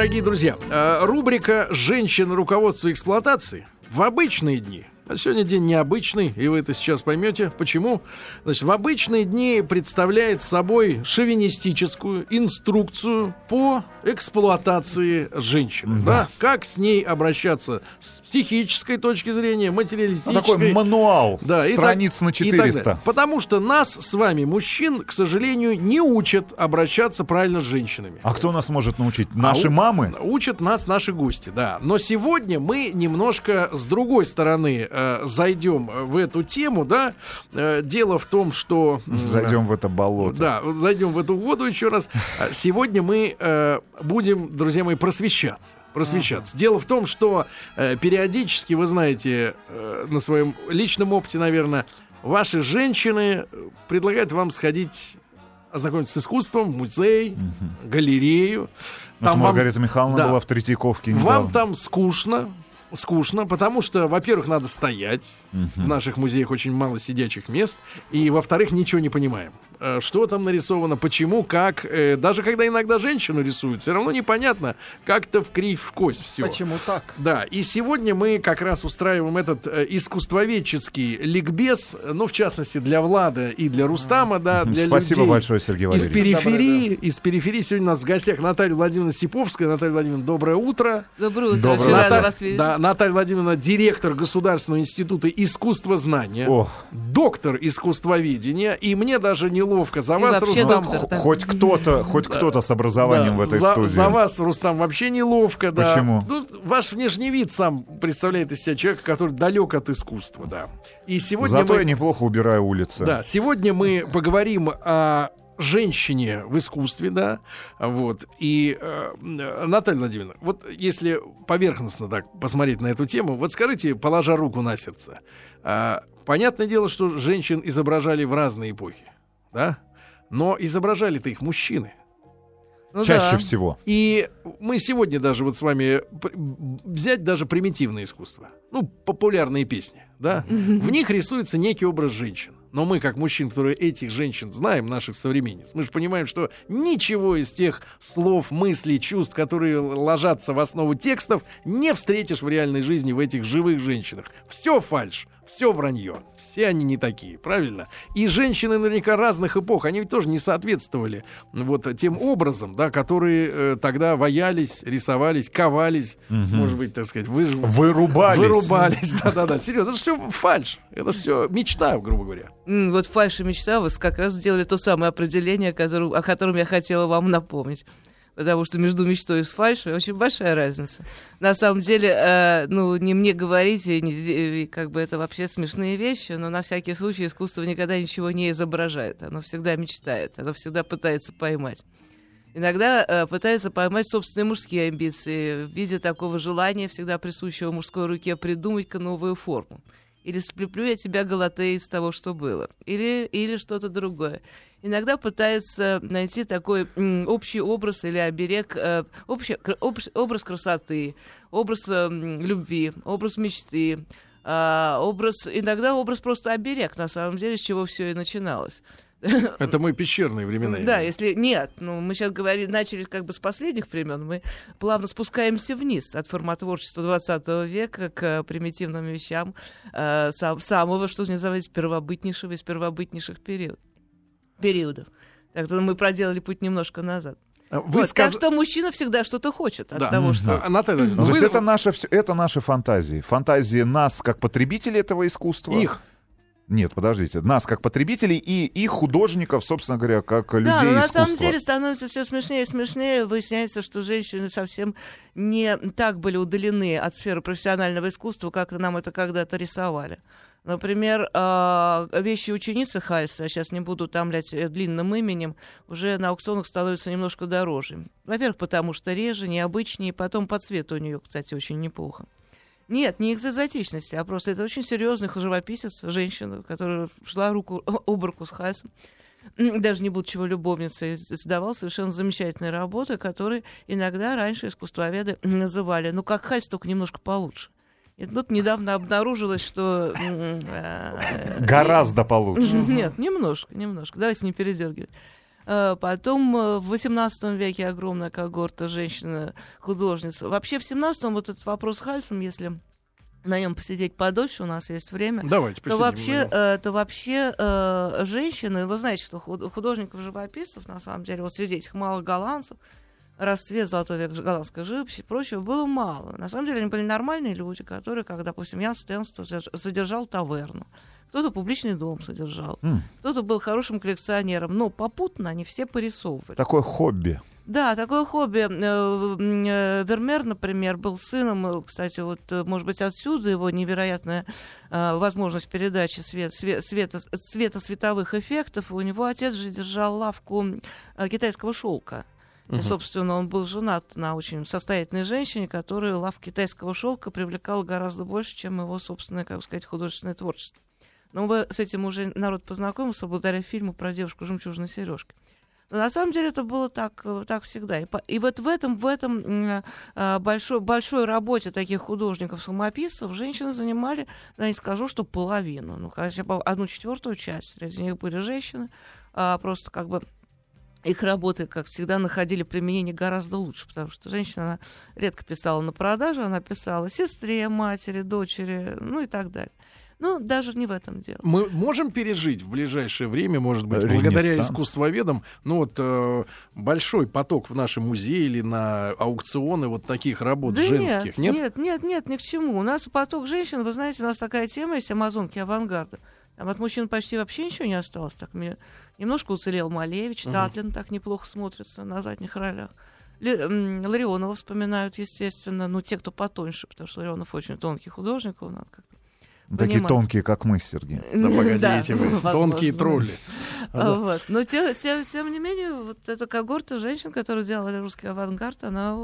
Дорогие друзья, э, рубрика «Женщина. Руководство эксплуатации» в обычные дни а сегодня день необычный, и вы это сейчас поймете. Почему? Значит, в обычные дни представляет собой шовинистическую инструкцию по эксплуатации женщины. Да. да? Как с ней обращаться с психической точки зрения, материалистической. Ну, такой мануал, да, страниц так, на 400. Потому что нас с вами, мужчин, к сожалению, не учат обращаться правильно с женщинами. А кто нас может научить? Наши а, мамы? Учат нас наши гости, да. Но сегодня мы немножко с другой стороны э, э, зайдем в эту тему, да, э, дело в том, что... Зайдем в это болото. Да, зайдем в эту воду еще раз. А сегодня мы э, будем, друзья мои, просвещаться просвещаться. Дело в том, что э, периодически, вы знаете, э, на своем личном опыте, наверное, ваши женщины предлагают вам сходить ознакомиться с искусством, музей, угу. галерею. Ну, там Маргарита вам, Михайловна да, была в Третьяковке. Недавно. Вам там скучно, скучно, потому что, во-первых, надо стоять. Угу. В наших музеях очень мало сидячих мест. И, во-вторых, ничего не понимаем. Э, что там нарисовано, почему, как. Э, даже когда иногда женщину рисуют, все равно непонятно, как-то в кривь в кость все. Почему так? Да, и сегодня мы как раз устраиваем этот э, искусствоведческий ликбез, ну, в частности, для Влада и для Рустама, да, для Спасибо людей большое, Сергей Валерьевич. Из периферии, Доброе, да. из периферии сегодня у нас в гостях Наталья Владимировна Сиповская. Наталья Владимировна, доброе утро. Доброе утро, доброе утро. Наталья, вас видеть. Да, Наталья Владимировна, директор Государственного института искусствознания, Ох. доктор искусствоведения, и мне даже неловко за вас, Рустам. Доктор, Хоть кто-то, хоть кто-то с образованием да, в этой за, студии. За вас, Рустам, вообще неловко, да. Почему? Ну, ваш внешний вид сам представляет из себя человека, который далек от искусства, да. И сегодня Зато мы... я неплохо убираю улицы. Да, сегодня мы поговорим о женщине в искусстве, да, вот. И э, Наталья Владимировна, вот если поверхностно так посмотреть на эту тему, вот скажите, положа руку на сердце, э, понятное дело, что женщин изображали в разные эпохи, да, но изображали-то их мужчины. Ну, Чаще да. всего. И мы сегодня даже вот с вами взять даже примитивное искусство, ну популярные песни, да, в них рисуется некий образ женщин. Но мы, как мужчин, которые этих женщин знаем, наших современниц, мы же понимаем, что ничего из тех слов, мыслей, чувств, которые ложатся в основу текстов, не встретишь в реальной жизни в этих живых женщинах. Все фальш все вранье. Все они не такие, правильно? И женщины наверняка разных эпох, они ведь тоже не соответствовали вот тем образом, да, которые э, тогда ваялись, рисовались, ковались, угу. может быть, так сказать, выж... вырубались. Вырубались, да-да-да, серьезно. Это все фальш, это все мечта, грубо говоря. вот фальш и мечта, вы как раз сделали то самое определение, которое, о котором я хотела вам напомнить потому что между мечтой и фальшью очень большая разница. На самом деле, э, ну, не мне говорить, и не, как бы это вообще смешные вещи, но на всякий случай искусство никогда ничего не изображает. Оно всегда мечтает, оно всегда пытается поймать. Иногда э, пытается поймать собственные мужские амбиции в виде такого желания, всегда присущего мужской руке, придумать-ка новую форму. Или сплеплю я тебя, Галатея, из того, что было. Или, или что-то другое иногда пытается найти такой общий образ или оберег, э, общий, образ красоты, образ э, любви, образ мечты, а, образ, иногда образ просто оберег, на самом деле, с чего все и начиналось. Это мы пещерные времена. Да, если нет, ну мы сейчас говорили, начали как бы с последних времен, мы плавно спускаемся вниз от формотворчества 20 века к примитивным вещам э, сам, самого, что называется, первобытнейшего из первобытнейших периодов периодов. Так что мы проделали путь немножко назад. А вы вот, сказ... Так что мужчина всегда что-то хочет от да. того, что... Да. Наталья, ну, вы... То есть это, наши, это наши фантазии. Фантазии нас как потребителей этого искусства. Их. Нет, подождите. Нас как потребителей и их художников, собственно говоря, как людей Да, но на самом деле становится все смешнее и смешнее. Выясняется, что женщины совсем не так были удалены от сферы профессионального искусства, как нам это когда-то рисовали. Например, а, вещи ученицы Хальса, сейчас не буду тамлять э, длинным именем, уже на аукционах становятся немножко дороже. Во-первых, потому что реже, необычнее, потом по цвету у нее, кстати, очень неплохо. Нет, не из экзотичности, а просто это очень серьезный живописец, женщина, которая шла руку об руку с Хальсом даже не будучи его любовницей, создавал совершенно замечательные работы, которые иногда раньше искусствоведы называли, ну, как Хальс, только немножко получше. И тут недавно обнаружилось, что... Э, Гораздо получше. Нет, немножко, немножко. Давайте не передергивать. Э, Потом э, в XVIII веке огромная когорта женщин-художниц. Вообще в XVII вот этот вопрос с Хальсом, если на нем посидеть подольше, у нас есть время, Давайте то вообще, э, то вообще э, женщины, вы знаете, что худ- художников-живописцев, на самом деле, вот среди этих малых голландцев, расцвет золотой век голландской живописи и прочего было мало. На самом деле они были нормальные люди, которые, как, допустим, Ян задерж- задержал таверну, кто-то публичный дом содержал, М, кто-то был хорошим коллекционером, но попутно они все порисовывали. Такое хобби. Да, такое хобби. Э, э, Вермеер, например, был сыном, э, кстати, вот, может быть, отсюда его невероятная возможность передачи свет, све- света, цвета световых эффектов. У него отец же держал лавку китайского шелка. И, Мгм. собственно, он был женат на очень состоятельной женщине, которая лавка китайского шелка привлекала гораздо больше, чем его собственное, как бы сказать, художественное творчество. Но вы с этим уже народ познакомился благодаря фильму про девушку жемчужной сережкой. Но на самом деле это было так, э, так всегда. И, и вот в этом, в этом э, большой, большой работе таких художников-самописцев женщины занимали, я не скажу, что половину, ну, хотя бы одну четвертую часть. Среди них были женщины, а, просто как бы их работы, как всегда, находили применение гораздо лучше, потому что женщина она редко писала на продажу, она писала сестре, матери, дочери, ну и так далее. Ну, даже не в этом дело. Мы можем пережить в ближайшее время, может быть, Ренессанс. благодаря искусствоведам, ну вот э, большой поток в наши музеи или на аукционы вот таких работ Да женских, нет? нет, нет, нет, ни к чему. У нас поток женщин, вы знаете, у нас такая тема есть, амазонки авангарда. Там от мужчин почти вообще ничего не осталось. Так мне немножко уцелел Малевич, Мгм. Татлин так неплохо смотрится на задних ролях. Ларионова вспоминают, естественно, ну, те, кто потоньше, потому что Ларионов очень тонкий художник, надо как-то... Такие тонкие, как мы, Сергей. Да погодите вы, возможно. тонкие тролли. А. Вот. Но тем, тем, тем не менее, вот эта когорта женщин, которые делали русский авангард, она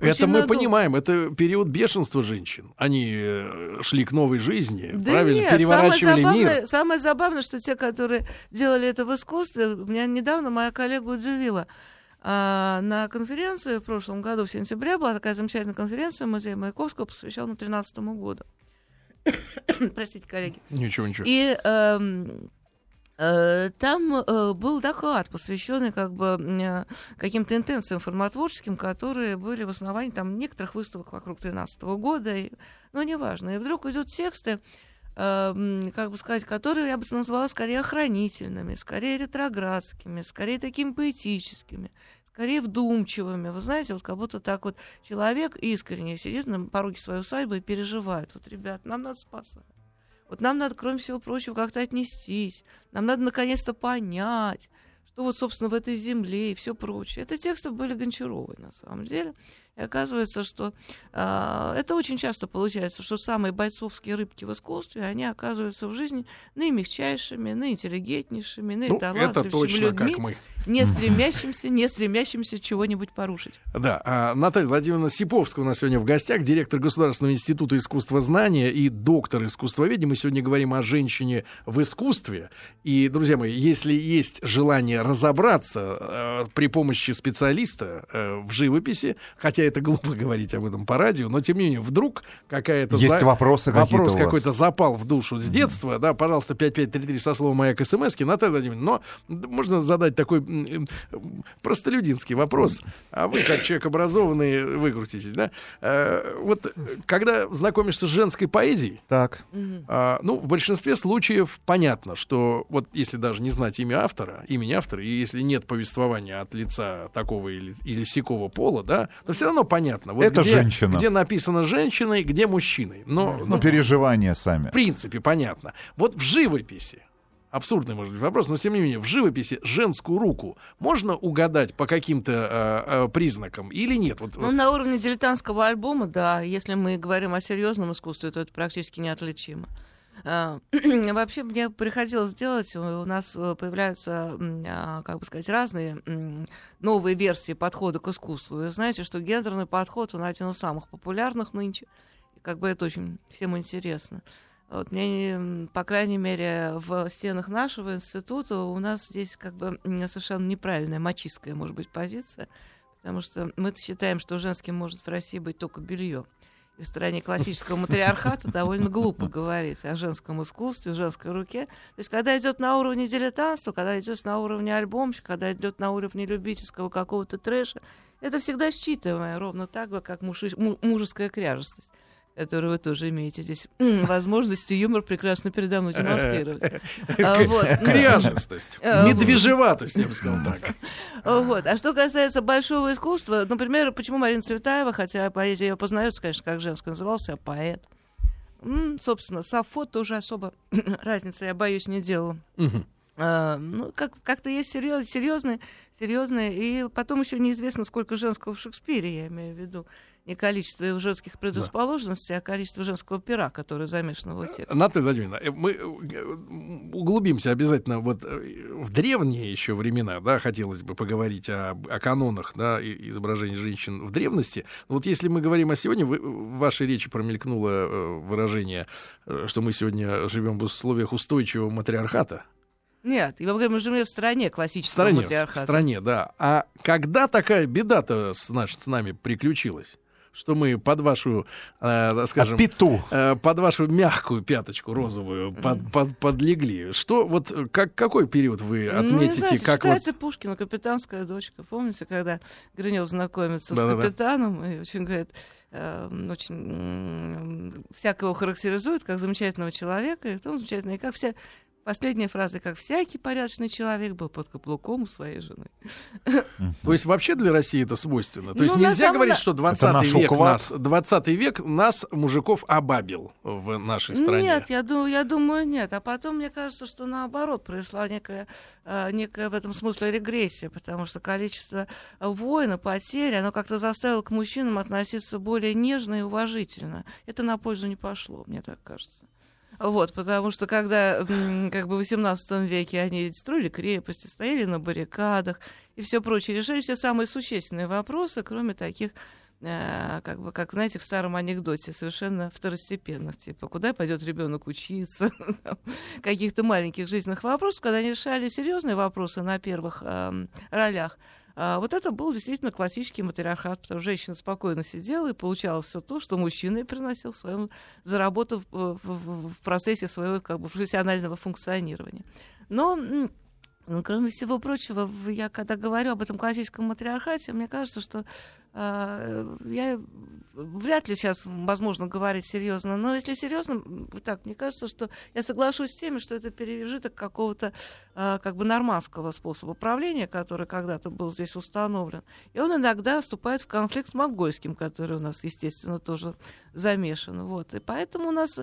Это мы надолго- понимаем, это период бешенства женщин. Они э, шли к новой жизни, Да правильно, нет, переворачивали самое мир. забавное, самое забавное, что те, которые делали это в искусстве, меня недавно моя коллега удивила. А, на конференции в прошлом году, в сентябре, была такая замечательная конференция Музея Маяковского, посвященная 2013 году. Простите, коллеги. Ничего, ничего. И эм, э, там э, был доклад, посвященный как бы э, каким-то интенциям форматворческим, которые были в основании там некоторых выставок вокруг 2013 года. И, ну, неважно. И вдруг идут тексты, э, м, как бы сказать, которые я бы назвала скорее охранительными, скорее ретроградскими, скорее такими поэтическими, скорее вдумчивыми. Вы знаете, вот как будто так вот человек искренне сидит на пороге своей усадьбы и переживает. Вот, ребят, нам надо спасать. Вот нам надо, кроме всего прочего, как-то отнестись. Нам надо наконец-то понять, что вот, собственно, в этой земле и все прочее. Это тексты были Гончаровой, на самом деле. И оказывается, что а, это очень часто получается, что самые бойцовские рыбки в искусстве, они оказываются в жизни наимягчайшими, наинтеллигентнейшими, Ну, это точно людьми, как мы. Не стремящимся, не стремящимся чего-нибудь порушить. Да, а Наталья Владимировна Сиповская у нас сегодня в гостях, директор Государственного института искусствознания и доктор искусствоведения. Мы сегодня говорим о женщине в искусстве. И, друзья мои, если есть желание разобраться э, при помощи специалиста э, в живописи, хотя это глупо говорить об этом по радио, но тем не менее, вдруг какая-то... Есть за- вопросы какие-то Вопрос какой-то запал в душу с детства, да, пожалуйста, 5533 со словом «Маяк» смс Наталья Владимировна, но можно задать такой простолюдинский вопрос, а вы, как человек образованный, выкрутитесь, да? Э, Вот э, когда знакомишься с женской поэзией, Так. а, ну, в большинстве случаев понятно, что вот если даже не знать имя автора, имени автора, и если нет повествования от лица такого или, или сякого пола, да, то все равно понятно. Вот Это где, женщина. Где написано женщиной, где мужчиной. Но, Ну, переживания сами. в принципе, понятно. Вот в живописи, абсурдный, может быть, вопрос, но тем не менее, в живописи женскую руку можно угадать по каким-то э, э, признакам или нет? Вот, Ну, на уровне дилетантского альбома, да. Если мы говорим о серьезном искусстве, то это практически неотличимо. А, Вообще мне приходилось делать, у нас э, появляются, а, как бы сказать, разные новые версии подхода к искусству. Вы знаете, что гендерный подход, он один из самых популярных нынче. И как бы это очень всем интересно. Вот мне, по крайней мере, в стенах нашего института у нас здесь как бы совершенно неправильная мачистская, может быть, позиция, потому что мы считаем, что женским может в России быть только белье. и в стране классического матриархата довольно глупо говорить о женском искусстве, женской руке. То есть, когда идет на уровне дилетантства, когда идет на уровне альбомщика, когда идет на уровне любительского какого-то трэша, это всегда считываемое ровно так же, как мужи, мужеская кряжестость которую вы тоже имеете здесь возможностью юмор прекрасно передо мной демонстрировать. А, Кряжестость, а, медвежеватость, я бы сказал так. Вот. А что касается большого искусства, например, почему Марина Цветаева, хотя поэзия ее познается, конечно, как женская, назывался, а поэт. Собственно, Сафо тоже особо разницы, я боюсь, не делала. Uh, ну, как, как-то есть серьез, серьезные, серьезные, и потом еще неизвестно, сколько женского в Шекспире, я имею в виду не количество его женских предрасположенностей, да. а количество женского пера, которое замешано в его тексте. Наталья Владимировна, э, мы э, углубимся обязательно вот э, в древние еще времена, да, хотелось бы поговорить о, о канонах, да, изображений женщин в древности. Вот если мы говорим о сегодня, вы, в вашей речи промелькнуло выражение, что мы сегодня живем в условиях устойчивого матриархата. Нет, я говорю, мы живем в стране классического в стране, матриархата. В стране, да. А когда такая беда-то с, наш, с нами приключилась? Что мы под вашу, э, скажем, Апиту. э, под вашу мягкую пяточку розовую под, под, подлегли. Что вот как какой период вы отметите? Ну, знаю, как читается вот... Пушкина, капитанская дочка. Помните, когда Гринев знакомится да, с капитаном да. и очень говорит, э, очень всяко его характеризует как замечательного человека, и он замечательный, как все Последняя фраза, как всякий порядочный человек был под каблуком у своей жены. То есть вообще для России это свойственно? То есть ну, нельзя говорить, что 20 век, нас, 20 век нас, мужиков, обабил в нашей стране? Нет, я думаю, я думаю, нет. А потом, мне кажется, что наоборот произошла некая, э, некая в этом смысле регрессия, потому что количество войн и потерь, оно как-то заставило к мужчинам относиться более нежно и уважительно. Это на пользу не пошло, мне так кажется. Вот, потому что когда как бы в XVIII веке они строили крепости, стояли на баррикадах и все прочее, решали все самые существенные вопросы, кроме таких э, как бы, как, знаете, в старом анекдоте, совершенно второстепенных, типа, куда пойдет ребенок учиться, каких-то маленьких жизненных вопросов, когда они решали серьезные вопросы на первых ролях, вот это был действительно классический матриархат, потому что женщина спокойно сидела и получала все то, что мужчина приносил своему, заработав в, в, в процессе своего как бы, профессионального функционирования. Но кроме всего прочего, я когда говорю об этом классическом матриархате, мне кажется, что э, я вряд ли сейчас возможно говорить серьезно, но если серьезно, так, мне кажется, что я соглашусь с теми, что это пережиток какого-то э, как бы нормандского способа правления, который когда-то был здесь установлен. И он иногда вступает в конфликт с монгольским, который у нас, естественно, тоже замешан. Вот. И поэтому у нас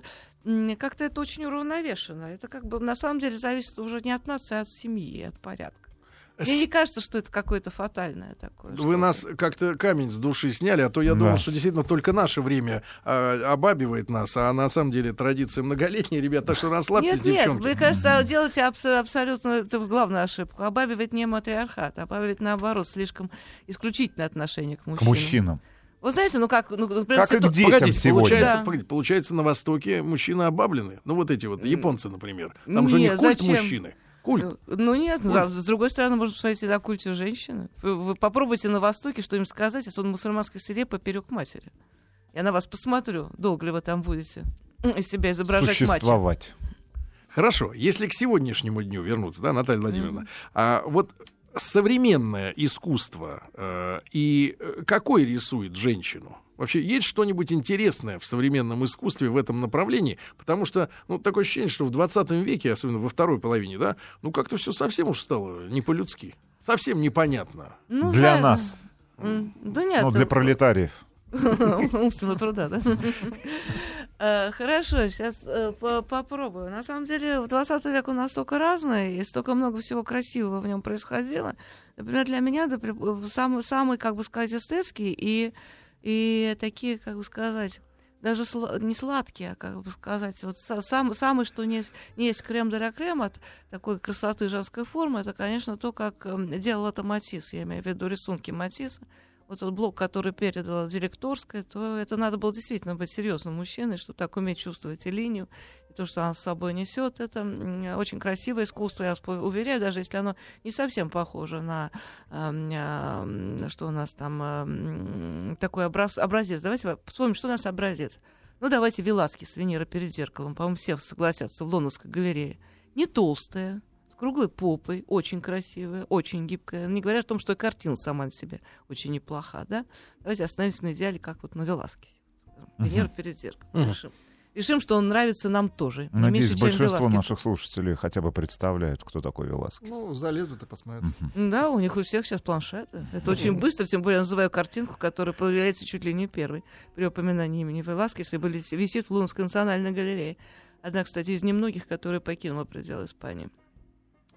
как-то это очень уравновешено. Это как бы на самом деле зависит уже не от нации, а от семьи, от порядка. Мне не кажется, что это какое-то фатальное такое. Вы нас как-то камень с души сняли, а то я да. думал, что действительно только наше время а, обабивает нас, а на самом деле традиция многолетняя, ребята, так что расслабьтесь, нет, девчонки. Нет, вы, кажется, делаете абс- абсолютно это главную ошибку. Обабивает не матриархат, а обабивает наоборот слишком исключительное отношение к мужчинам. К мужчинам. Вы знаете, ну как... Ну, например, как и к детям погодите, сегодня. Получается, да. погодите, получается, на Востоке мужчины обаблены. Ну вот эти вот японцы, например. Там же не культ зачем? мужчины. Культ. Ну нет, Культ. с другой стороны, можно посмотреть на культе женщины. Вы, попробуйте на Востоке что-нибудь сказать, если он в мусульманской селе поперек матери. Я на вас посмотрю, долго ли вы там будете из себя изображать Существовать. Мать. Хорошо, если к сегодняшнему дню вернуться, да, Наталья Владимировна, mm-hmm. а вот современное искусство э, и э, какой рисует женщину? Вообще есть что-нибудь интересное в современном искусстве в этом направлении? Потому что, ну, такое ощущение, что в 20 веке, особенно во второй половине, да, ну, как-то все совсем уж стало не по-людски. Совсем непонятно. Ну, для за... нас. Да нет. Ну, для пролетариев. Умственного труда, да? Э, хорошо, сейчас э, попробую. На самом деле, в 20 век он настолько разный, и столько много всего красивого в нем происходило. Например, для меня самый, самый как бы сказать, эстетский и, и такие, как бы сказать, даже не сладкие, а как бы сказать, вот сам, самый, что не, не есть крем для крем от такой красоты женской формы, это, конечно, то, как э, делал это Матис, я имею в виду рисунки Матисса, вот тот блок, который передала директорская, то это надо было действительно быть серьезным мужчиной, чтобы так уметь чувствовать и линию, и то, что она с собой несет. Это очень красивое искусство, я уверяю, даже если оно не совсем похоже на э, что у нас там э, такой образ, образец. Давайте вспомним, что у нас образец. Ну, давайте Веласки с Венера перед зеркалом. По-моему, все согласятся в Лондонской галерее. Не толстая, с круглой попой, очень красивая, очень гибкая. Не говоря о том, что и картина сама на себе очень неплоха, да? Давайте остановимся на идеале, как вот на Веласке. Венера uh-huh. перед зеркалом. Uh-huh. Решим. Решим, что он нравится нам тоже. Надеюсь, меньше, большинство наших слушателей хотя бы представляют, кто такой Веласкес. Ну, залезут и посмотрят. Uh-huh. Да, у них у всех сейчас планшеты. Это очень быстро, тем более я называю картинку, которая появляется чуть ли не первой при упоминании имени Веласкеса, и висит в Лунской национальной галерее. Одна, кстати, из немногих, которая покинула пределы Испании.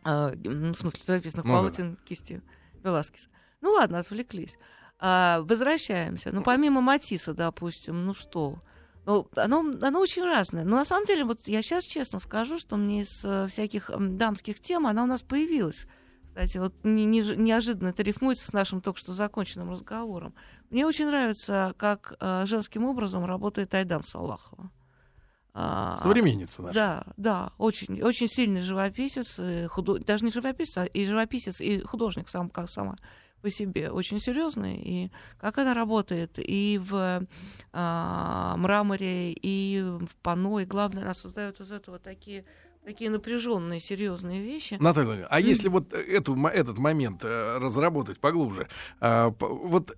А, ну, в смысле, живописных ну, полотен да. кисти Веласкеса. Ну ладно, отвлеклись. А, возвращаемся. Ну, помимо Матисса, допустим, ну что? Ну, оно, оно очень разное. Но на самом деле, вот я сейчас честно скажу, что мне из э, всяких дамских тем она у нас появилась. Кстати, вот не, не, неожиданно это рифмуется с нашим только что законченным разговором. Мне очень нравится, как э, женским образом работает Айдан Салахова. А, Современница наша. Да, да, очень, очень сильный живописец, худо... даже не живописец, а и живописец, и художник сам, как сама по себе, очень серьезный. И как она работает и в а, мраморе, и в пано, и главное, она создает из этого такие такие напряженные, серьезные вещи. Наталья, а mm. если вот эту, этот момент э, разработать поглубже, э, вот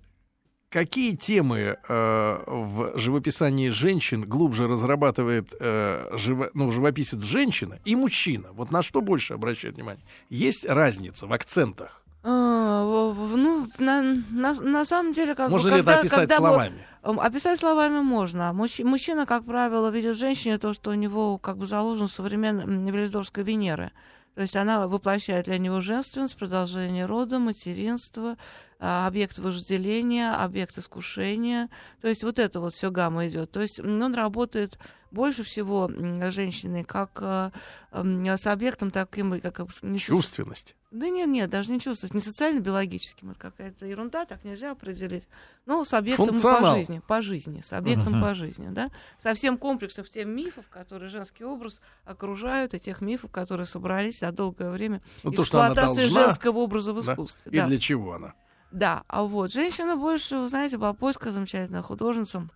Какие темы э, в живописании женщин глубже разрабатывает э, живо, ну, живописец женщина и мужчина? Вот на что больше обращает внимание? Есть разница в акцентах? А, ну, на, на, на самом деле, как можно бы, ли это описать когда словами? Описать словами можно. Мужч, мужчина, как правило, видит в женщине то, что у него как бы заложен современной Велидорской Венеры. То есть она воплощает для него женственность, продолжение рода, материнство, объект вожделения, объект искушения. То есть вот это вот все гамма идет. То есть он работает больше всего женщины как э, с объектом таким, как... Чувственность. Да нет, нет, даже не чувствовать, не социально-биологическим, это какая-то ерунда, так нельзя определить. Но с объектом по жизни, по жизни, с объектом uh-huh. по жизни, да, со всем комплексом тем мифов, которые женский образ окружают, и тех мифов, которые собрались за долгое время ну, эксплуатации должна, женского образа в искусстве. Да? И для чего она? Да, а вот женщина больше, знаете, Бабойская замечательная художница,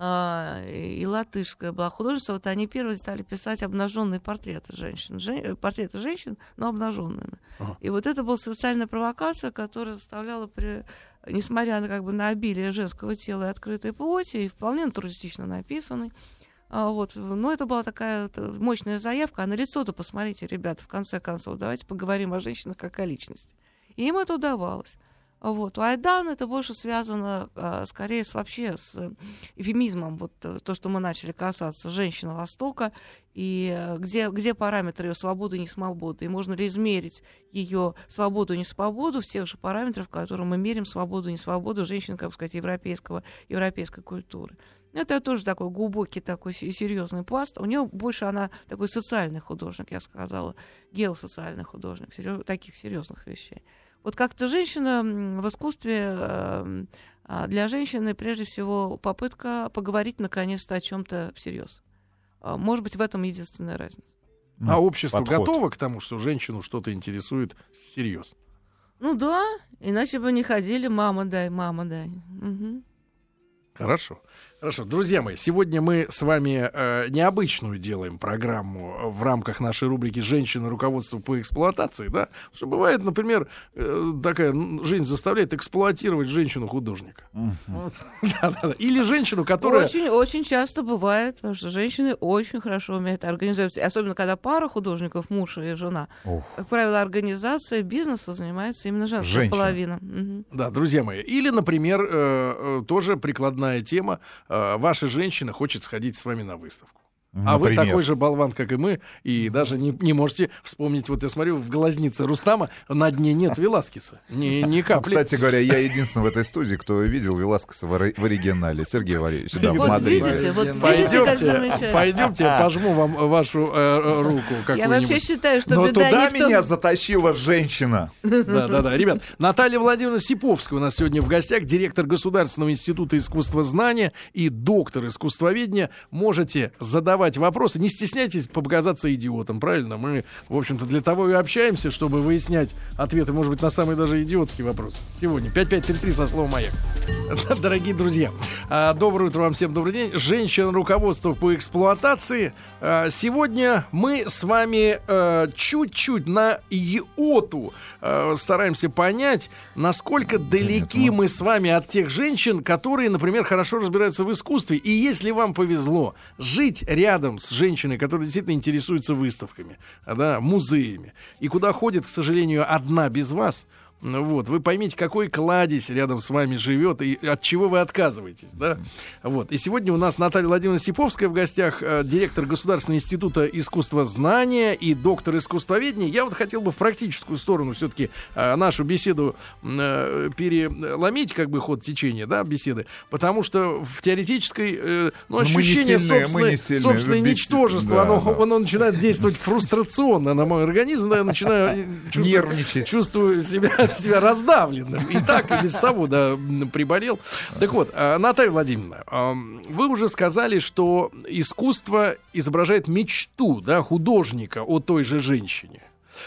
и латышская была художница, вот они первые стали писать обнаженные портреты женщин, жен, портреты женщин, но обнаженными. Ага. И вот это была социальная провокация, которая заставляла, при, несмотря на как бы на обилие женского тела и открытой плоти, и вполне натуристично написанный, а, вот, но это была такая мощная заявка. А на лицо-то посмотрите, ребята, в конце концов, давайте поговорим о женщинах как о личности. Им это удавалось. Вот. У Айдан это больше связано а, скорее с вообще с эфемизмом, вот э, то, что мы начали касаться женщины Востока, и э, где, где параметры ее свободы и несвободы, и можно ли измерить ее свободу и несвободу в тех же параметрах, в которых мы меряем свободу и несвободу женщин, как бы сказать, европейского, европейской культуры. Это тоже такой глубокий, такой серьезный пласт. У нее больше она такой социальный художник, я сказала, геосоциальный художник, серьез, таких серьезных вещей. Вот как-то женщина в искусстве эм, а, для женщины прежде всего попытка поговорить наконец-то о чем-то всерьез. А, может быть, в этом единственная разница. А ну, общество подход. готово к тому, что женщину что-то интересует всерьез? Ну да, иначе бы не ходили, мама дай, мама дай. Угу. Хорошо. Хорошо, друзья мои, сегодня мы с вами э, необычную делаем программу в рамках нашей рубрики «Женщина. Руководство по эксплуатации», да? Что бывает, например, э, такая жизнь заставляет эксплуатировать женщину-художника. Или женщину, которая... Очень, очень часто бывает, потому что женщины очень хорошо умеют организовывать, особенно когда пара художников, муж и жена. Как правило, организация бизнеса занимается именно женская половина. Да, друзья мои. Или, например, э, тоже прикладная тема Э, ваша женщина хочет сходить с вами на выставку. А вы Например. такой же болван, как и мы, и даже не, не можете вспомнить, вот я смотрю, в глазнице Рустама на дне нет Веласкеса. Ни, ни Ну, капли. кстати говоря, я единственный в этой студии, кто видел Веласкеса в, ори- в оригинале. Сергей Валерьевич, да, в Вот Мадриде. видите, вот видите, как Пойдемте, замечательно. пойдемте, я пожму вам вашу э, э, руку Я вообще считаю, что Но беда туда не в том... меня затащила женщина. Да, да, да. Ребят, Наталья Владимировна Сиповская у нас сегодня в гостях, директор Государственного института искусствознания и доктор искусствоведения. Можете задавать вопросы. Не стесняйтесь показаться идиотом, правильно? Мы, в общем-то, для того и общаемся, чтобы выяснять ответы, может быть, на самые даже идиотские вопросы. Сегодня 5533 со словом «Маяк». Дорогие друзья, а, доброе утро вам всем, добрый день. Женщина руководство по эксплуатации. А, Сегодня мы с вами э, чуть-чуть на йоту э, стараемся понять, насколько далеки мы с вами от тех женщин, которые, например, хорошо разбираются в искусстве. И если вам повезло жить рядом с женщиной, которая действительно интересуется выставками, да, музеями, и куда ходит, к сожалению, одна без вас, Вот, вы поймите, какой кладезь рядом с вами живет и от чего вы отказываетесь, да? Вот. И сегодня у нас Наталья Владимировна Сиповская в гостях, э, директор Государственного института искусствознания и доктор искусствоведения. Я вот хотел бы в практическую сторону все-таки нашу беседу э, переломить, как бы ход течения, да, беседы, потому что в теоретической, э, ну, Ну, ощущение сильные, собственной, не сильные собственной ничтожества, Да, оно, да. оно начинает действовать фрустрационно на мой организм, да, я начинаю э, чувствовать- Нервничать. чувствую себя, себя раздавленным. И так, и без того, да, приболел. Так вот, а, Наталья Владимировна, вы уже сказали, что искусство изображает мечту, да, художника о той же женщине.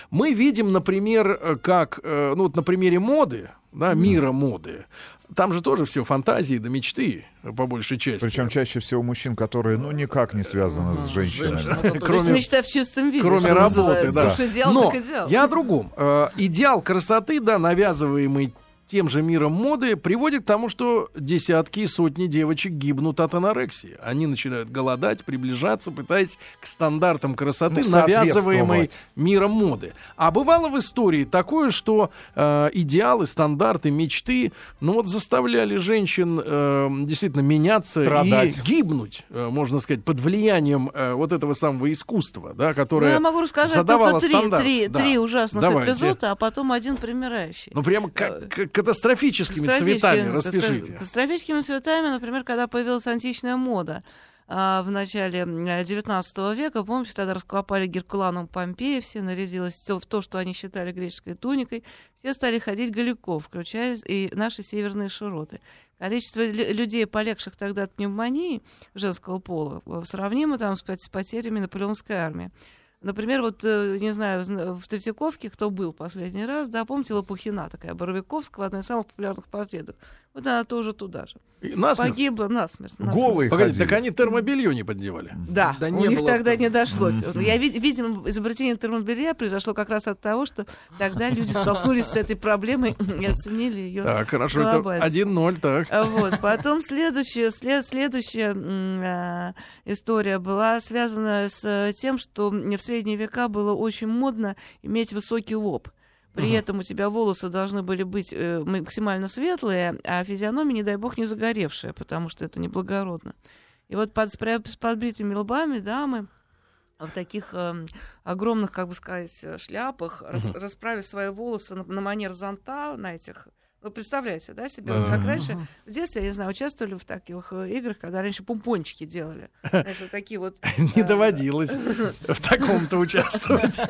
Мы видим, например, э, как, э, ну вот на примере моды, да, мира моды, там же тоже все фантазии да мечты, по большей части. Причем чаще всего мужчин, которые, ну, никак не связаны с женщинами. Женщина, есть кроме- мечта в чистом виде. Кроме работы, называется. да. Идеал Но так идеал. я о другом. Э, идеал красоты, да, навязываемый тем же миром моды, приводит к тому, что десятки и сотни девочек гибнут от анорексии. Они начинают голодать, приближаться, пытаясь к стандартам красоты, Ну, навязываемой миром моды. А бывало в истории такое, что э, идеалы, стандарты, мечты, ну вот заставляли женщин э, действительно меняться Страдать. и гибнуть, э, можно сказать, под влиянием э, вот этого самого искусства, да, Ну, которое я могу рассказать задавало только три, стандарт. три, Да. три ужасных Давайте. эпизода, а потом один примирающий. Ну, прямо как, как катастрофическими цветами распишите. Катастрофическими цветами, например, когда появилась античная мода а, в начале XIX века, помните, тогда раскопали Геркуланум Помпея, все нарядилось в то, что они считали греческой туникой, все стали ходить голиком, включая и наши северные широты. Количество лю- людей, полегших тогда от пневмонии женского пола, э, сравнимо там с потерями наполеонской армии. Например, вот, э, не знаю, зна- в Третьяковке, кто был последний раз, да, помните Лопухина, такая Боровиковского, одна из самых популярных портретов. Вот она тоже туда же. Насмерть. Погибла насмерть. насмерть. Голые Погодите, ходили. так они термобелье не поддевали. Да, Да у не них было тогда не дошлось. Я, вид- видимо, изобретение термобелья произошло как раз от того, что тогда люди столкнулись с этой проблемой и оценили ее. Так, хорошо, это глобальность. 1-0, так. А Вот. Потом следующая, след, следующая а, история была связана с тем, что в средние века было очень модно иметь высокий лоб. При Ага. этом у тебя волосы должны были быть э, максимально светлые, а физиономия, не дай бог, не загоревшая, потому что это неблагородно. И вот под, с подбритыми лбами дамы в таких эм, огромных, как бы сказать, э, шляпах, рас- расправив свои волосы на, на манер зонта, на этих... Вы представляете, да, себе? Вот как раньше, в детстве, я не знаю, участвовали в таких э, играх, когда раньше помпончики делали. Знаешь, вот такие вот... Не э, доводилось в таком-то участвовать.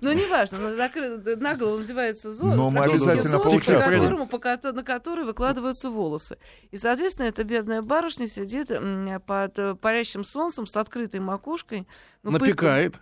Ну, неважно, но закры- на голову надевается зонт, Но мы практически обязательно поучаствуем. на который выкладываются волосы. И, соответственно, эта бедная барышня сидит под э, палящим солнцем с открытой макушкой. Ну, Напекает.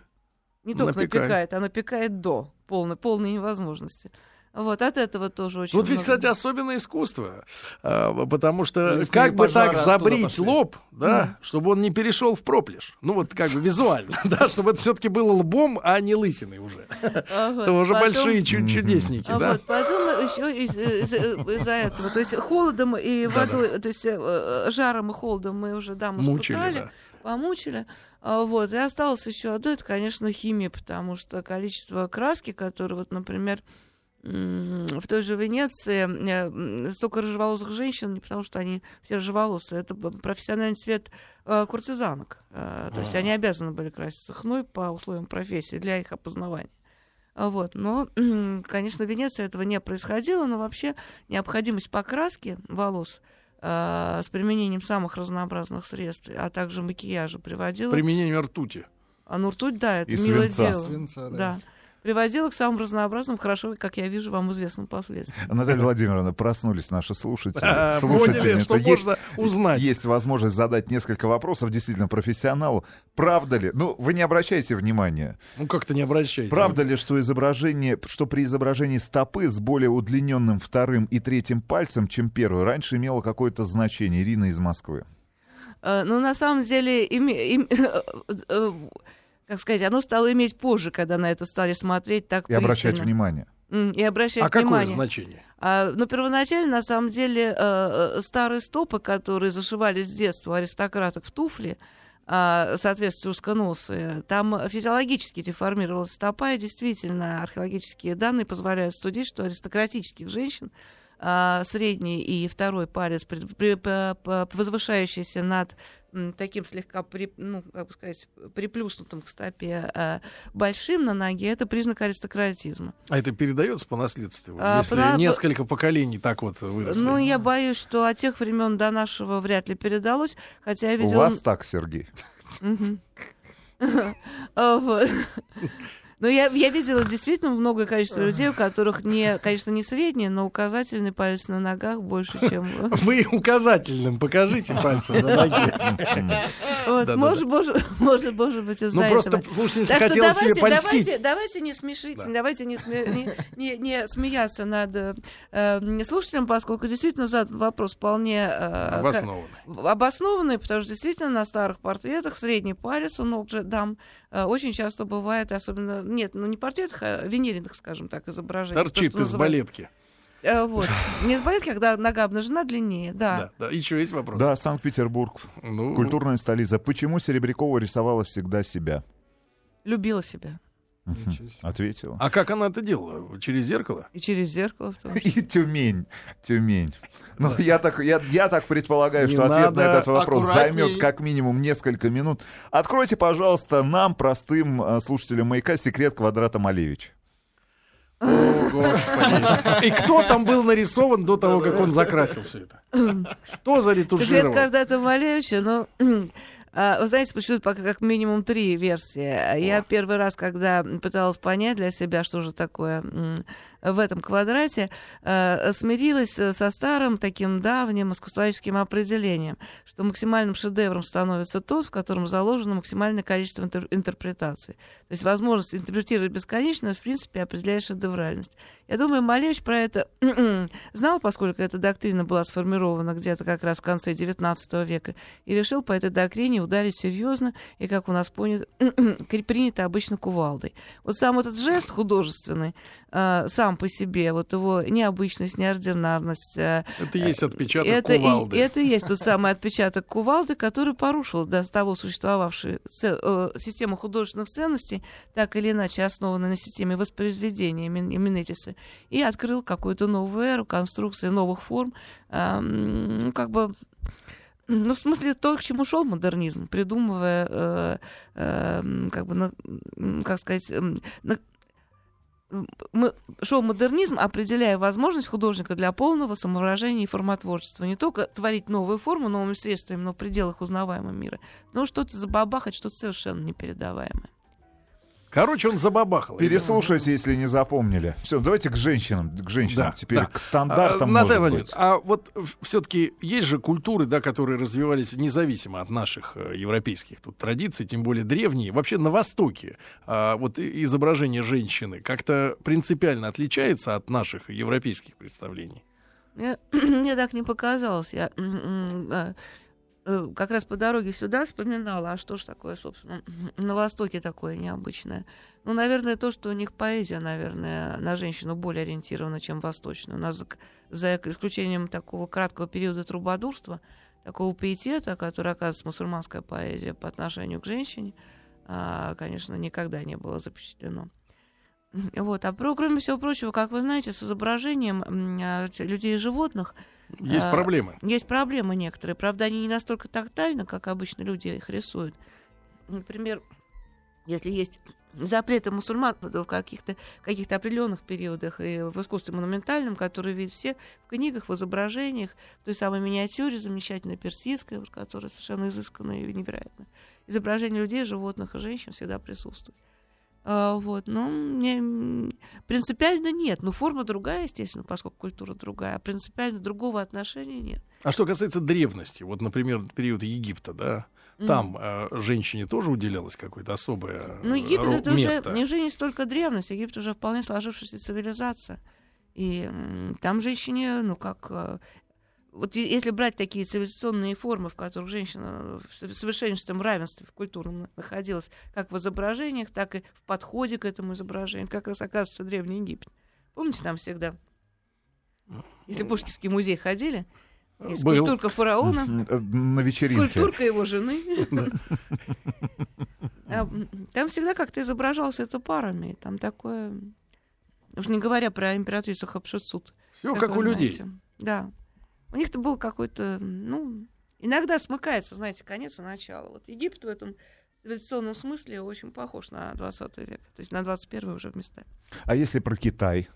Не только Напекает. напекает, а напекает до полной невозможности. Вот, от этого тоже очень Вот ведь, много. кстати, особенное искусство. А, Потому что Лесные как бы так забрить лоб, да, чтобы он не перешел в проплешь. Ну вот как бы визуально, да, чтобы это все-таки было лбом, а не лысиной уже. А вот Это уже потом- большие чу- чудесники, А да. вот потом еще из- из-за этого, то есть холодом и водой, то есть э, э, жаром и холодом мы уже даму Мучили, испытали, помучили. Вот. И осталось еще одно, это, конечно, химия, потому что количество краски, которое, вот, например, в той же Венеции э, столько рыжеволосых женщин, не потому что они все рыжеволосые, это профессиональный цвет э, куртизанок. Э, то есть они обязаны были краситься хной по условиям профессии для их опознавания. Вот. Но, конечно, в Венеции этого не происходило, но вообще необходимость покраски волос с применением самых разнообразных средств, а также макияжа приводила... Применение ртути. А ну ртуть, да, это И милое свинца. дело. Свинца, да. да приводило к самым разнообразным, хорошо, как я вижу, вам известным последствиям. Наталья Владимировна, проснулись наши слушатели. А, слушательницы. Поняли, что есть, можно узнать. есть возможность задать несколько вопросов действительно профессионалу. Правда ли, ну, вы не обращайте внимания, Ну, как-то не обращайте. правда ли, что изображение, что при изображении стопы с более удлиненным вторым и третьим пальцем, чем первый, раньше имело какое-то значение? Ирина из Москвы. Э, Ну, на самом деле, име- им- э, как сказать, оно стало иметь позже, когда на это стали смотреть так И обращать пристально. внимание. М, И обращать А какое внимание. значение? А, ну, первоначально, на самом деле, э, э, старые стопы, которые зашивались с детства аристократок в туфли, а, соответственно, узконосые, там физиологически деформировалась стопа, и действительно археологические данные позволяют судить, что аристократических женщин а, средний и второй палец, возвышающийся над таким слегка, при- ну, как бы сказать, приплюснутым к стопе а, большим на ноге, это признак аристократизма. А это передается по наследству? А, если по- несколько поколений так вот выросли? Ну, я боюсь, что от тех времен до нашего вряд ли передалось, хотя я У видела... вас так, Сергей. Но я, я видела действительно многое количество людей, у которых, не, конечно, не средний, но указательный палец на ногах больше, чем... Вы указательным покажите пальцем на ноге. Вот, может, может, может, может быть, из-за Ну, просто этого. слушательница хотела себе давайте, польстить. давайте, не смешите, Да. давайте не, сме- не, не- не смеяться над э, слушателем, поскольку действительно задан вопрос вполне э, Обоснованно. обоснованный, потому что действительно на старых портретах средний палец у ног же дам очень часто бывает, особенно, нет, ну не портретах, а виниренных, скажем так, изображений. То, Торчит что из называют- балетки. Э, вот. Не из балетки, когда нога обнажена длиннее, да. Да, да. И что, есть вопрос? Да, Санкт-Петербург, Ну, культурная столица. Почему Серебрякова рисовала всегда себя? Любила себя. Ответила. А как она это делала? Через зеркало? И через зеркало в том числе. И Тюмень. Тюмень. Ну, я так, я, я так предполагаю, Не что ответ на этот вопрос аккуратней. займет как минимум несколько минут. Откройте, пожалуйста, нам, простым э, слушателям маяка, секрет квадрата Малевича. О, Господи. И кто там был нарисован до того, как он закрасил все это? Кто Секрет заретушировал? Кардата Малевича, ну, а, вы знаете, существует пока как минимум три версии. Я первый раз, когда пыталась понять для себя, что же такое в этом квадрате, э, смирилась э, со старым таким давним искусствоведческим определением, что максимальным шедевром становится тот, в котором заложено максимальное количество интер- интерпретаций. То есть возможность интерпретировать бесконечно, в принципе, определяет шедевральность. Я думаю, Малевич про это знал, поскольку эта доктрина была сформирована где-то как раз в конце XIX века, и решил по этой доктрине ударить серьезно, и, как у нас понято, принято обычно кувалдой. Вот сам этот жест художественный, сам по себе, вот его необычность, неординарность, э, Это есть отпечаток это, и- кувалды. это и есть тот самый отпечаток кувалды, который порушил до того существовавшую э, систему художественных ценностей, так или иначе основанной на системе воспроизведения Мин- Минетиса, и открыл какую-то новую эру конструкции новых форм, ну, как бы ну, в смысле, то, к чему шел модернизм, придумывая, э, э, как бы, на- как сказать, на- шел модернизм, определяя возможность художника для полного самовыражения и формотворчества. Не только творить новые формы новыми средствами, но в пределах узнаваемого мира, но что-то забабахать, что-то совершенно непередаваемое. Короче, он забабахал. Переслушайте, если не запомнили. Все, давайте к женщинам. К женщинам. Да, Теперь да. к стандартам, а, может Наталья быть. Владимировна, а вот все-таки есть же культуры, да, которые развивались независимо от наших э, европейских тут традиций, тем более древние. Вообще на Востоке а, вот изображение женщины как-то принципиально отличается от наших европейских представлений. Мне, мне так не показалось. Я э, э, как раз по дороге сюда вспоминала, а что ж такое, собственно, на Востоке такое необычное. Ну, наверное, то, что у них поэзия, наверное, на женщину более ориентирована, чем восточная. У нас, за, за исключением такого краткого периода трубадурства, такого пиетета, который, оказывается, мусульманская поэзия по отношению к женщине, а, конечно, никогда не было запечатлено. Вот. А про, кроме всего прочего, как вы знаете, с изображением а, людей и животных есть а, проблемы. Есть проблемы некоторые. Правда, они не настолько тактильны, как обычно люди их рисуют. Например, если есть запреты мусульман в каких-то каких определенных периодах и в искусстве монументальном, которые видят все в книгах, в изображениях, в той самой миниатюре замечательной персидской, которая совершенно изысканная и невероятная. Изображение людей, животных и женщин всегда присутствует. А, вот, ну, не, принципиально нет. Ну, форма другая, естественно, поскольку культура другая, а принципиально другого отношения нет. А что касается древности, вот, например, период Египта, да, там э, женщине тоже уделялось какое-то особое Ну, Египет ру- это место. уже, уже не столько древность, Египет уже вполне сложившаяся цивилизация. И там женщине, ну, как э, вот если брать такие цивилизационные формы, в которых женщина в совершенством равенстве в культурном находилась, как в изображениях, так и в подходе к этому изображению, как раз оказывается Древний Египет. Помните, там всегда, если в Пушкинский музей ходили, есть Был. скульптурка фараона, На вечеринке. скульптурка его жены. А, Там всегда как-то изображалось это парами. Там такое... Уж не говоря про императрицу Хапшицут. Все как вы у людей. знаете. Да. У них-то был какой-то, ну, иногда смыкается, знаете, конец и начало. Вот Египет в этом цивилизационном смысле очень похож на 20 век, то есть на 21 уже вместо. А если про Китай?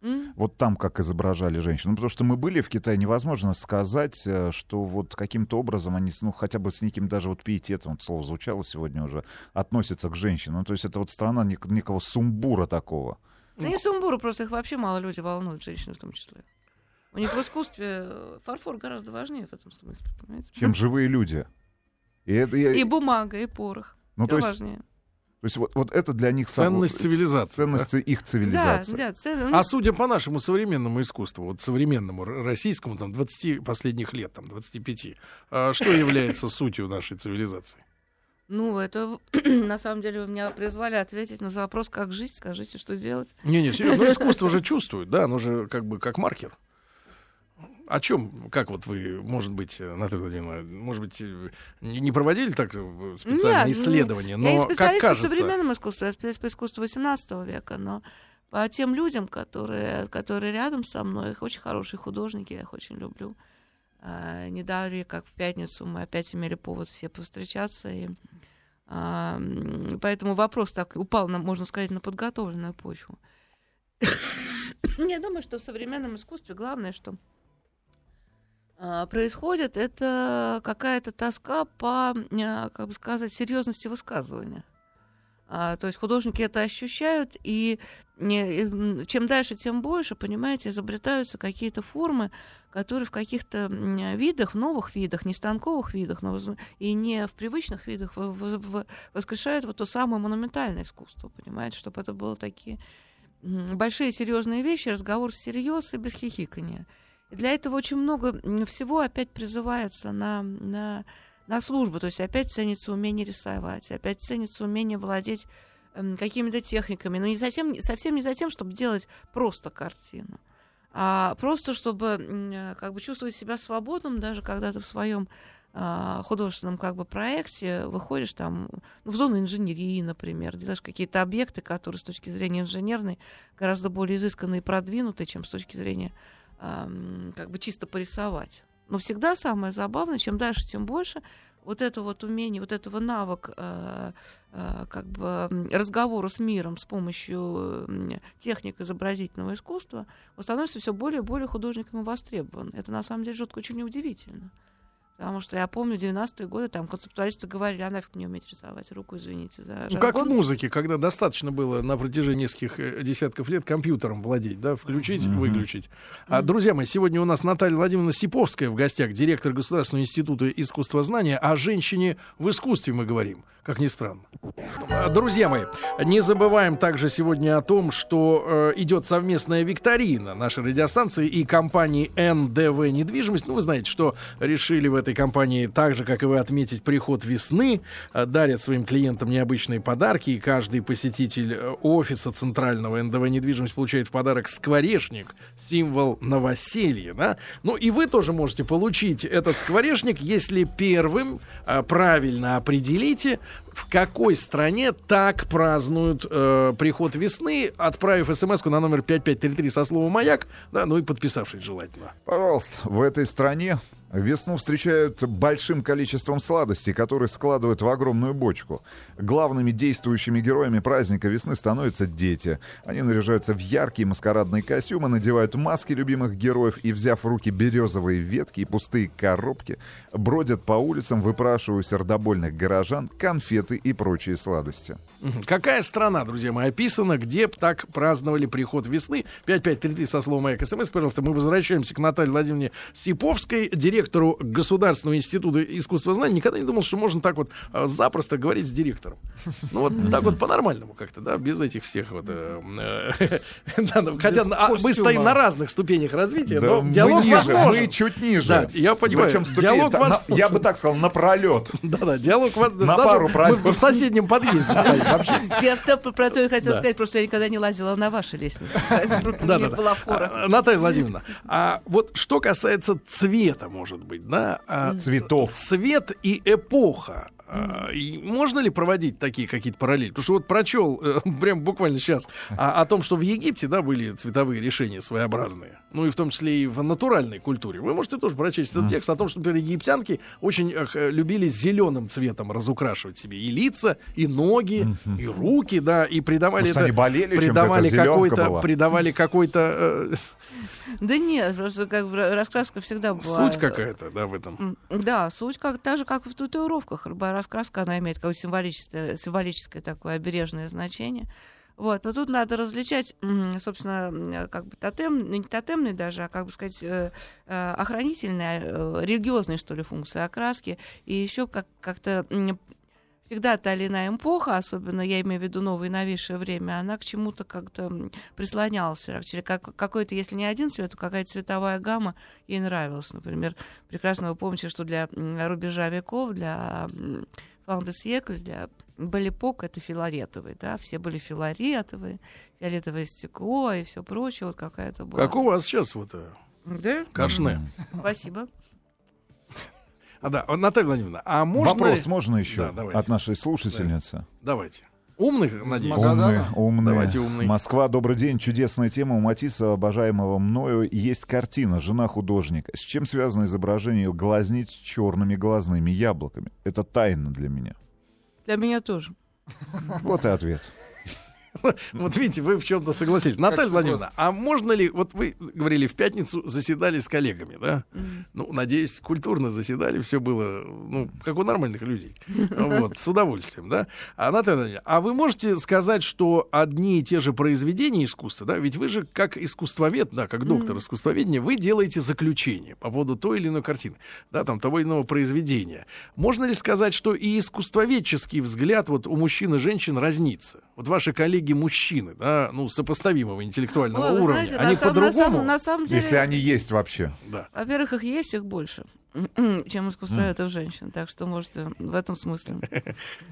М? Вот там как изображали женщин. Ну, потому что мы были в Китае, невозможно сказать, э, что вот каким-то образом они, ну, хотя бы с неким даже вот пиететом, вот слово звучало сегодня уже, относятся к женщинам. Ну, то есть это вот страна нек- некого сумбура такого. Да не сумбуру, просто их вообще мало люди волнуют, женщины в том числе. У них в искусстве э, фарфор гораздо важнее в этом смысле, понимаете? чем живые люди. И, это, и- И бумага, и порох. ну, Всё то есть, важнее. то есть вот, вот это для них... сам- Ценность цивилизации, Ценность их Да, цивилизации. да, цель- у А судя по нашему современному искусству, вот современному российскому, там, 20 последних лет, там, 25, а, что является сутью нашей цивилизации? Ну, это на самом деле вы меня призвали ответить на вопрос, как жить, скажите, что делать. Не-не, серьезно, ну, искусство же чувствует, да, оно же как бы как маркер. О чем, как вот вы, может быть, э, Наталья Владимировна, может быть, э, не проводили так э, специальное Нет, исследование, Я не но как специалист по кажется, современному искусству, я специалист по искусству XVIII века, но по тем людям, которые, которые рядом со мной, их очень хорошие художники, я их очень люблю. А, не далее, как в пятницу, мы опять имели повод все повстречаться. И, а, поэтому вопрос так упал, на, можно сказать, на подготовленную почву. Я думаю, что в современном искусстве главное, что происходит, это какая-то тоска по, а, как бы сказать, серьезности высказывания. А, то есть художники это ощущают, и чем дальше, тем больше, понимаете, изобретаются какие-то формы, которые в каких-то видах, в новых видах, не станковых видах, но и не в привычных видах воскрешают вот то самое монументальное искусство, понимаете, чтобы это было такие большие серьезные вещи, разговор всерьез и без хихикания. Для этого очень много всего опять призывается на, на, на службу. То есть опять ценится умение рисовать, опять ценится умение владеть эм, какими-то техниками. Но не затем, совсем не за тем, чтобы делать просто картину, а просто чтобы э, как бы чувствовать себя свободным, даже когда ты в своем а, художественном как бы проекте выходишь там ну, в зону инженерии, например, делаешь какие-то объекты, которые с точки зрения инженерной гораздо более изысканные и продвинутые, чем с точки зрения как бы чисто порисовать. Но всегда самое забавное, чем дальше, тем больше вот это вот умение, вот этого навык э, э, как бы разговора с миром с помощью техник изобразительного искусства, он становится все более и более художником востребован. Это на самом деле жутко очень удивительно. Потому что я помню, в 90-е годы там концептуалисты говорили, а нафиг не уметь рисовать, руку извините за ну, как в жаргон». музыке, когда достаточно было на протяжении нескольких э, десятков лет компьютером владеть, да, включить, Мгм. выключить. А, друзья мои, сегодня у нас Наталья Владимировна Сиповская в гостях, директор Государственного института искусствознания. О женщине в искусстве мы говорим, как ни странно. А, Друзья мои, не забываем также сегодня о том, что э, идет совместная викторина нашей радиостанции и компании НДВ «Недвижимость». Ну, вы знаете, что решили в этой компании, так же, как и вы, отметить приход весны, э, дарят своим клиентам необычные подарки, и каждый посетитель э, офиса центрального НДВ «Недвижимость» получает в подарок скворечник, символ новоселья, да? Ну, и вы тоже можете получить этот скворечник, если первым э, правильно определите, в какой стране так празднуют э, приход весны, отправив смс на номер 5533 со словом «Маяк», да, ну и подписавшись желательно. Пожалуйста, в этой стране Весну встречают большим количеством сладостей, которые складывают в огромную бочку. Главными действующими героями праздника весны становятся дети. Они наряжаются в яркие маскарадные костюмы, надевают маски любимых героев и, взяв в руки березовые ветки и пустые коробки, бродят по улицам, выпрашивая у сердобольных горожан конфеты и прочие сладости. Какая страна, друзья мои, описана, где б так праздновали приход весны? 5533 со словом «Маяк» СМС, пожалуйста, мы возвращаемся к Наталье Владимировне Сиповской, директору директору Государственного института искусства знаний никогда не думал, что можно так вот а, запросто говорить с директором. Ну вот так вот по-нормальному как-то, да, без этих всех вот... Э, хотя а, мы стоим на разных ступенях развития, но диалог Мы чуть ниже. Я понимаю. Диалог Я бы так сказал, напролет. Да-да, диалог На пару Мы в соседнем подъезде стоим. Я про то и хотел сказать, просто я никогда не лазила на вашей лестнице. Да-да. А, Наталья Владимировна, а вот что касается цвета, может может быть, да? А, Цветов. Цвет и эпоха. А, и можно ли проводить такие какие-то параллели? Потому что вот прочел э, прям буквально сейчас о, о том, что в Египте, да, были цветовые решения своеобразные. Ну и в том числе и в натуральной культуре. Вы можете тоже прочесть этот текст о том, что, например, египтянки очень э, любили зеленым цветом разукрашивать себе и лица, и ноги, и руки, да, и придавали Может, это... они болели придавали какой-то, придавали какой-то э, да нет, просто как бы раскраска всегда была... Суть какая-то, да, в этом. Да, суть как, так же, как в татуировках. Раскраска, она имеет какое-то символическое, символическое такое обережное значение. Вот, но тут надо различать, собственно, как бы тотем, ну, не тотемный даже, а как бы сказать, э, э, охранительные, э, религиозные, что ли, функции окраски, и еще как- как-то всегда та или иная эпоха, особенно я имею в виду новое и новейшее время, она к чему-то как-то прислонялась. Как, какой-то, если не один цвет, то какая-то цветовая гамма ей нравилась. Например, прекрасно вы помните, что для рубежа веков, для Фандесьекль, для Балипок это филаретовый, да, все были филаретовые, фиолетовое стекло и все прочее, вот какая-то была. Как у вас сейчас вот э, да? Кашне. Спасибо. А, да, Наталья Владимировна, а можно... Вопрос можно еще да, от нашей слушательницы? Да. Давайте. Умных, надеюсь. Умные, умные. Давайте умный. Москва, добрый день. Чудесная тема. У Матисса, обожаемого мною, есть картина «Жена художника». С чем связано изображение глазниц черными глазными яблоками? Это тайна для меня. Для меня тоже. Вот и ответ. Вот видите, вы в чем-то согласились. Наталья Владимировна, а можно ли, вот вы говорили, в пятницу заседали с коллегами, да? Ну, надеюсь, культурно заседали, все было, ну, как у нормальных людей. Вот, с удовольствием, да? А, Наталья Владимировна, а вы можете сказать, что одни и те же произведения искусства, да? Ведь вы же как искусствовед, да, как доктор искусствоведения, вы делаете заключение по поводу той или иной картины, да, там, того или иного произведения. Можно ли сказать, что и искусствоведческий взгляд вот у мужчин и женщин разнится? Вот ваши коллеги коллеги мужчины, да, ну, сопоставимого интеллектуального Ой, уровня, знаете, они по-другому. На, самом деле, если они есть вообще. Да. Во-первых, их есть, их больше чем искусство mm. это женщин. Так что можете в этом смысле.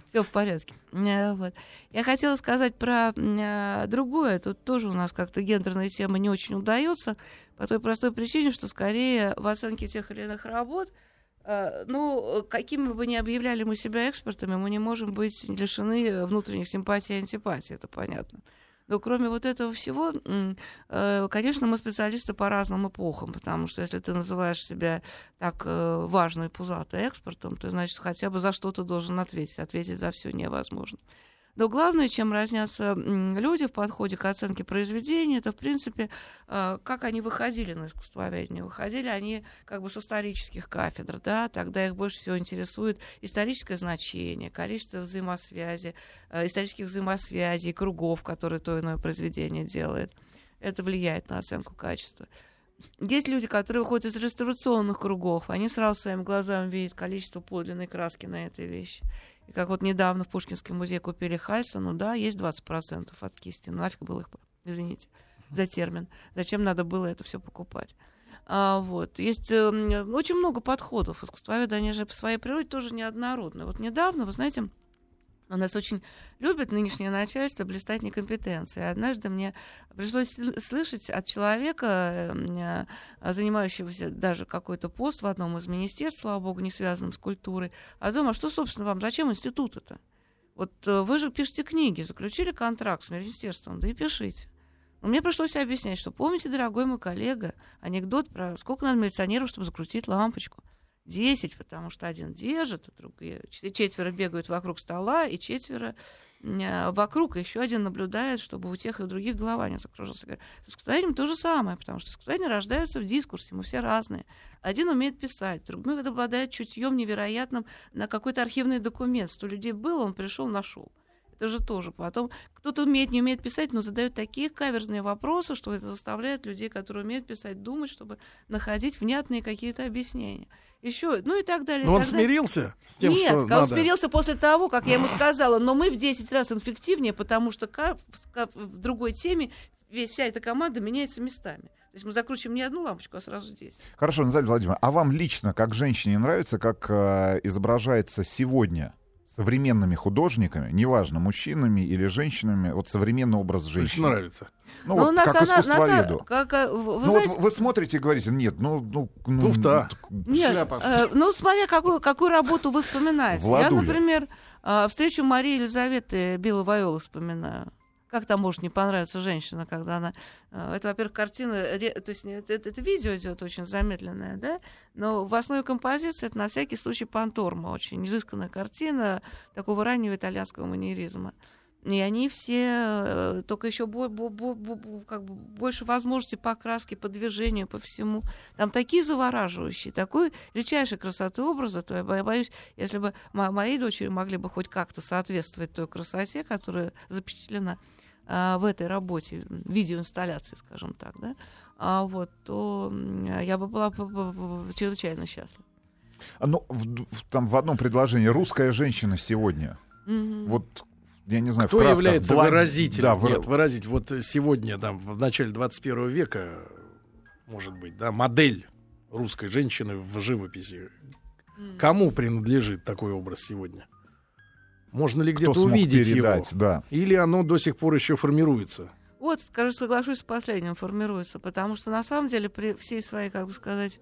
Все в порядке. Э, вот. Я хотела сказать про э, другое. Тут тоже у нас как-то гендерная тема не очень удается. По той простой причине, что скорее в оценке тех или иных работ ну, какими бы ни объявляли мы себя экспертами, мы не можем быть лишены внутренних симпатий и антипатий, это понятно. Но кроме вот этого всего, э, конечно, мы специалисты по разным эпохам, потому что если ты называешь себя так э, важно и пузато экспортом, то значит хотя бы за что ты должен ответить. Ответить за все невозможно. Но главное, чем разнятся люди в подходе к оценке произведения, это, в принципе, э, как они выходили на искусствоведение. Выходили они как бы с исторических кафедр, да, тогда их больше всего интересует историческое значение, количество взаимосвязи, э, исторических взаимосвязей, кругов, которые то иное произведение делает. Это влияет на оценку качества. Есть люди, которые выходят из реставрационных кругов, они сразу своими глазами видят количество подлинной краски на этой вещи. И как вот недавно в Пушкинский музей купили Хальса, ну да, есть 20% от кисти. Ну нафиг было их, извините за термин. Зачем надо было это все покупать? А, вот. Есть э, очень много подходов. Искусствоведы, они же по своей природе тоже неоднородны. Вот недавно, вы знаете, у нас очень любит нынешнее начальство блистать некомпетенцией. Однажды мне пришлось слышать от человека, э, занимающегося даже какой-то пост в одном из министерств, слава богу, не связанным с культурой, о том, а что, собственно, вам, зачем институт это? Вот э, вы же пишете книги, заключили контракт с министерством, да и пишите. Но мне пришлось объяснять, что помните, дорогой мой коллега, анекдот про сколько надо милиционеров, чтобы закрутить лампочку. Десять, потому что один держит, а другие четверо бегают вокруг стола, и четверо э, вокруг, и еще один наблюдает, чтобы у тех и у других голова не закружился. С искусствоведением то же самое, потому что искусствоведения рождаются в дискурсе, мы все разные. Один умеет писать, другой обладает чутьем невероятным на какой-то архивный документ. Сто людей было, он пришел, нашел. Это же тоже потом. Кто-то умеет, не умеет писать, но задает такие каверзные вопросы, что это заставляет людей, которые умеют писать, думать, чтобы находить внятные какие-то объяснения. Еще, ну и так далее. Но он так далее. смирился с тем, Нет, что он надо. смирился после того, как я ему сказала, но мы в 10 раз инфективнее, потому что в, другой теме весь, вся эта команда меняется местами. То есть мы закручиваем не одну лампочку, а сразу 10. Хорошо, Наталья Владимировна, а вам лично, как женщине, нравится, как э, изображается сегодня современными художниками, неважно, мужчинами или женщинами, вот современный образ Очень женщины? нравится. Ну, Но вот у нас как она- искусствоведу. нас- как, а, вы ну, знаете, вот вы смотрите и говорите, нет, ну... ну, ну Туфта. Нет, Шляпа. э, ну, смотря какую, какую работу вы вспоминаете. Я, Владуля. например, э, встречу Марии Елизаветы Беловайолы вспоминаю. Как там может не понравиться женщина, когда она... э, Это, во-первых, картина... То есть это, это- это видео идет очень замедленное, да? Но в основе композиции это на всякий случай панторма. Очень изысканная картина такого раннего итальянского манеризма. И они все э, только еще бо- бо- бо- как бы больше возможностей по краске, по движению, по всему. Там такие завораживающие, такой редчайшей красоты образа, то я бо- боюсь, если бы мо- мои дочери могли бы хоть как-то соответствовать той красоте, которая запечатлена в этой работе, видеоинсталляции, скажем так, да, а вот, то я бы была бы- бы- бы чрезвычайно счастлива. А, Ну, в, в- там в одном предложении «русская женщина сегодня». Мгм. Вот, я не знаю, в Кто красках, является благ- выразителем? Да, вы- Нет, выразитель. Вот сегодня, там, в начале 21 века, может быть, да, модель русской женщины в живописи. М. Кому принадлежит такой образ сегодня? Можно ли где-то увидеть передать, его? да. Или оно до сих пор еще формируется? Вот, скажу, соглашусь с последним, формируется, потому что на самом деле при всей своей, как бы сказать,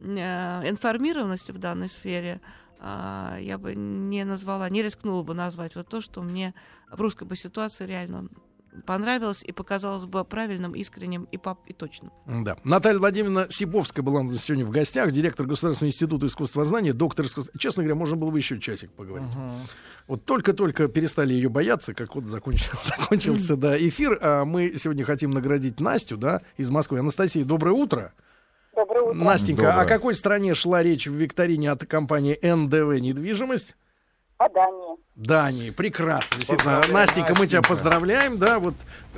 э, информированности в данной сфере а, я бы не назвала, не рискнула бы назвать вот то, что мне в русской бы ситуации реально понравилось и показалось бы правильным, искренним и, пап- и точным. Да. Наталья Владимировна Сибовская была у нас сегодня в гостях, директор Государственного института искусствознания, доктор искусств. Честно говоря, можно было бы еще часик поговорить. Вот только-только перестали ее бояться, как вот закончился, закончился да, эфир. А мы сегодня хотим наградить Настю, да, из Москвы. Анастасия, доброе утро. Доброе утро. Настенька, Доброе. о какой стране шла речь в викторине от компании НДВ «Недвижимость»? О Дании. Дании, прекрасно. Действительно, Поздравляем, Настенька, мы тебя Настенька. поздравляем, да, вот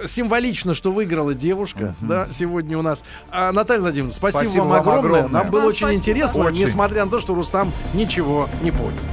символично, что выиграла девушка, да, сегодня у нас. А, Наталья Владимировна, спасибо, Спасибо вам вам огромное. огромное. Нам было Вам очень спасибо. интересно, Очень. несмотря на то, что Рустам ничего не понял. да.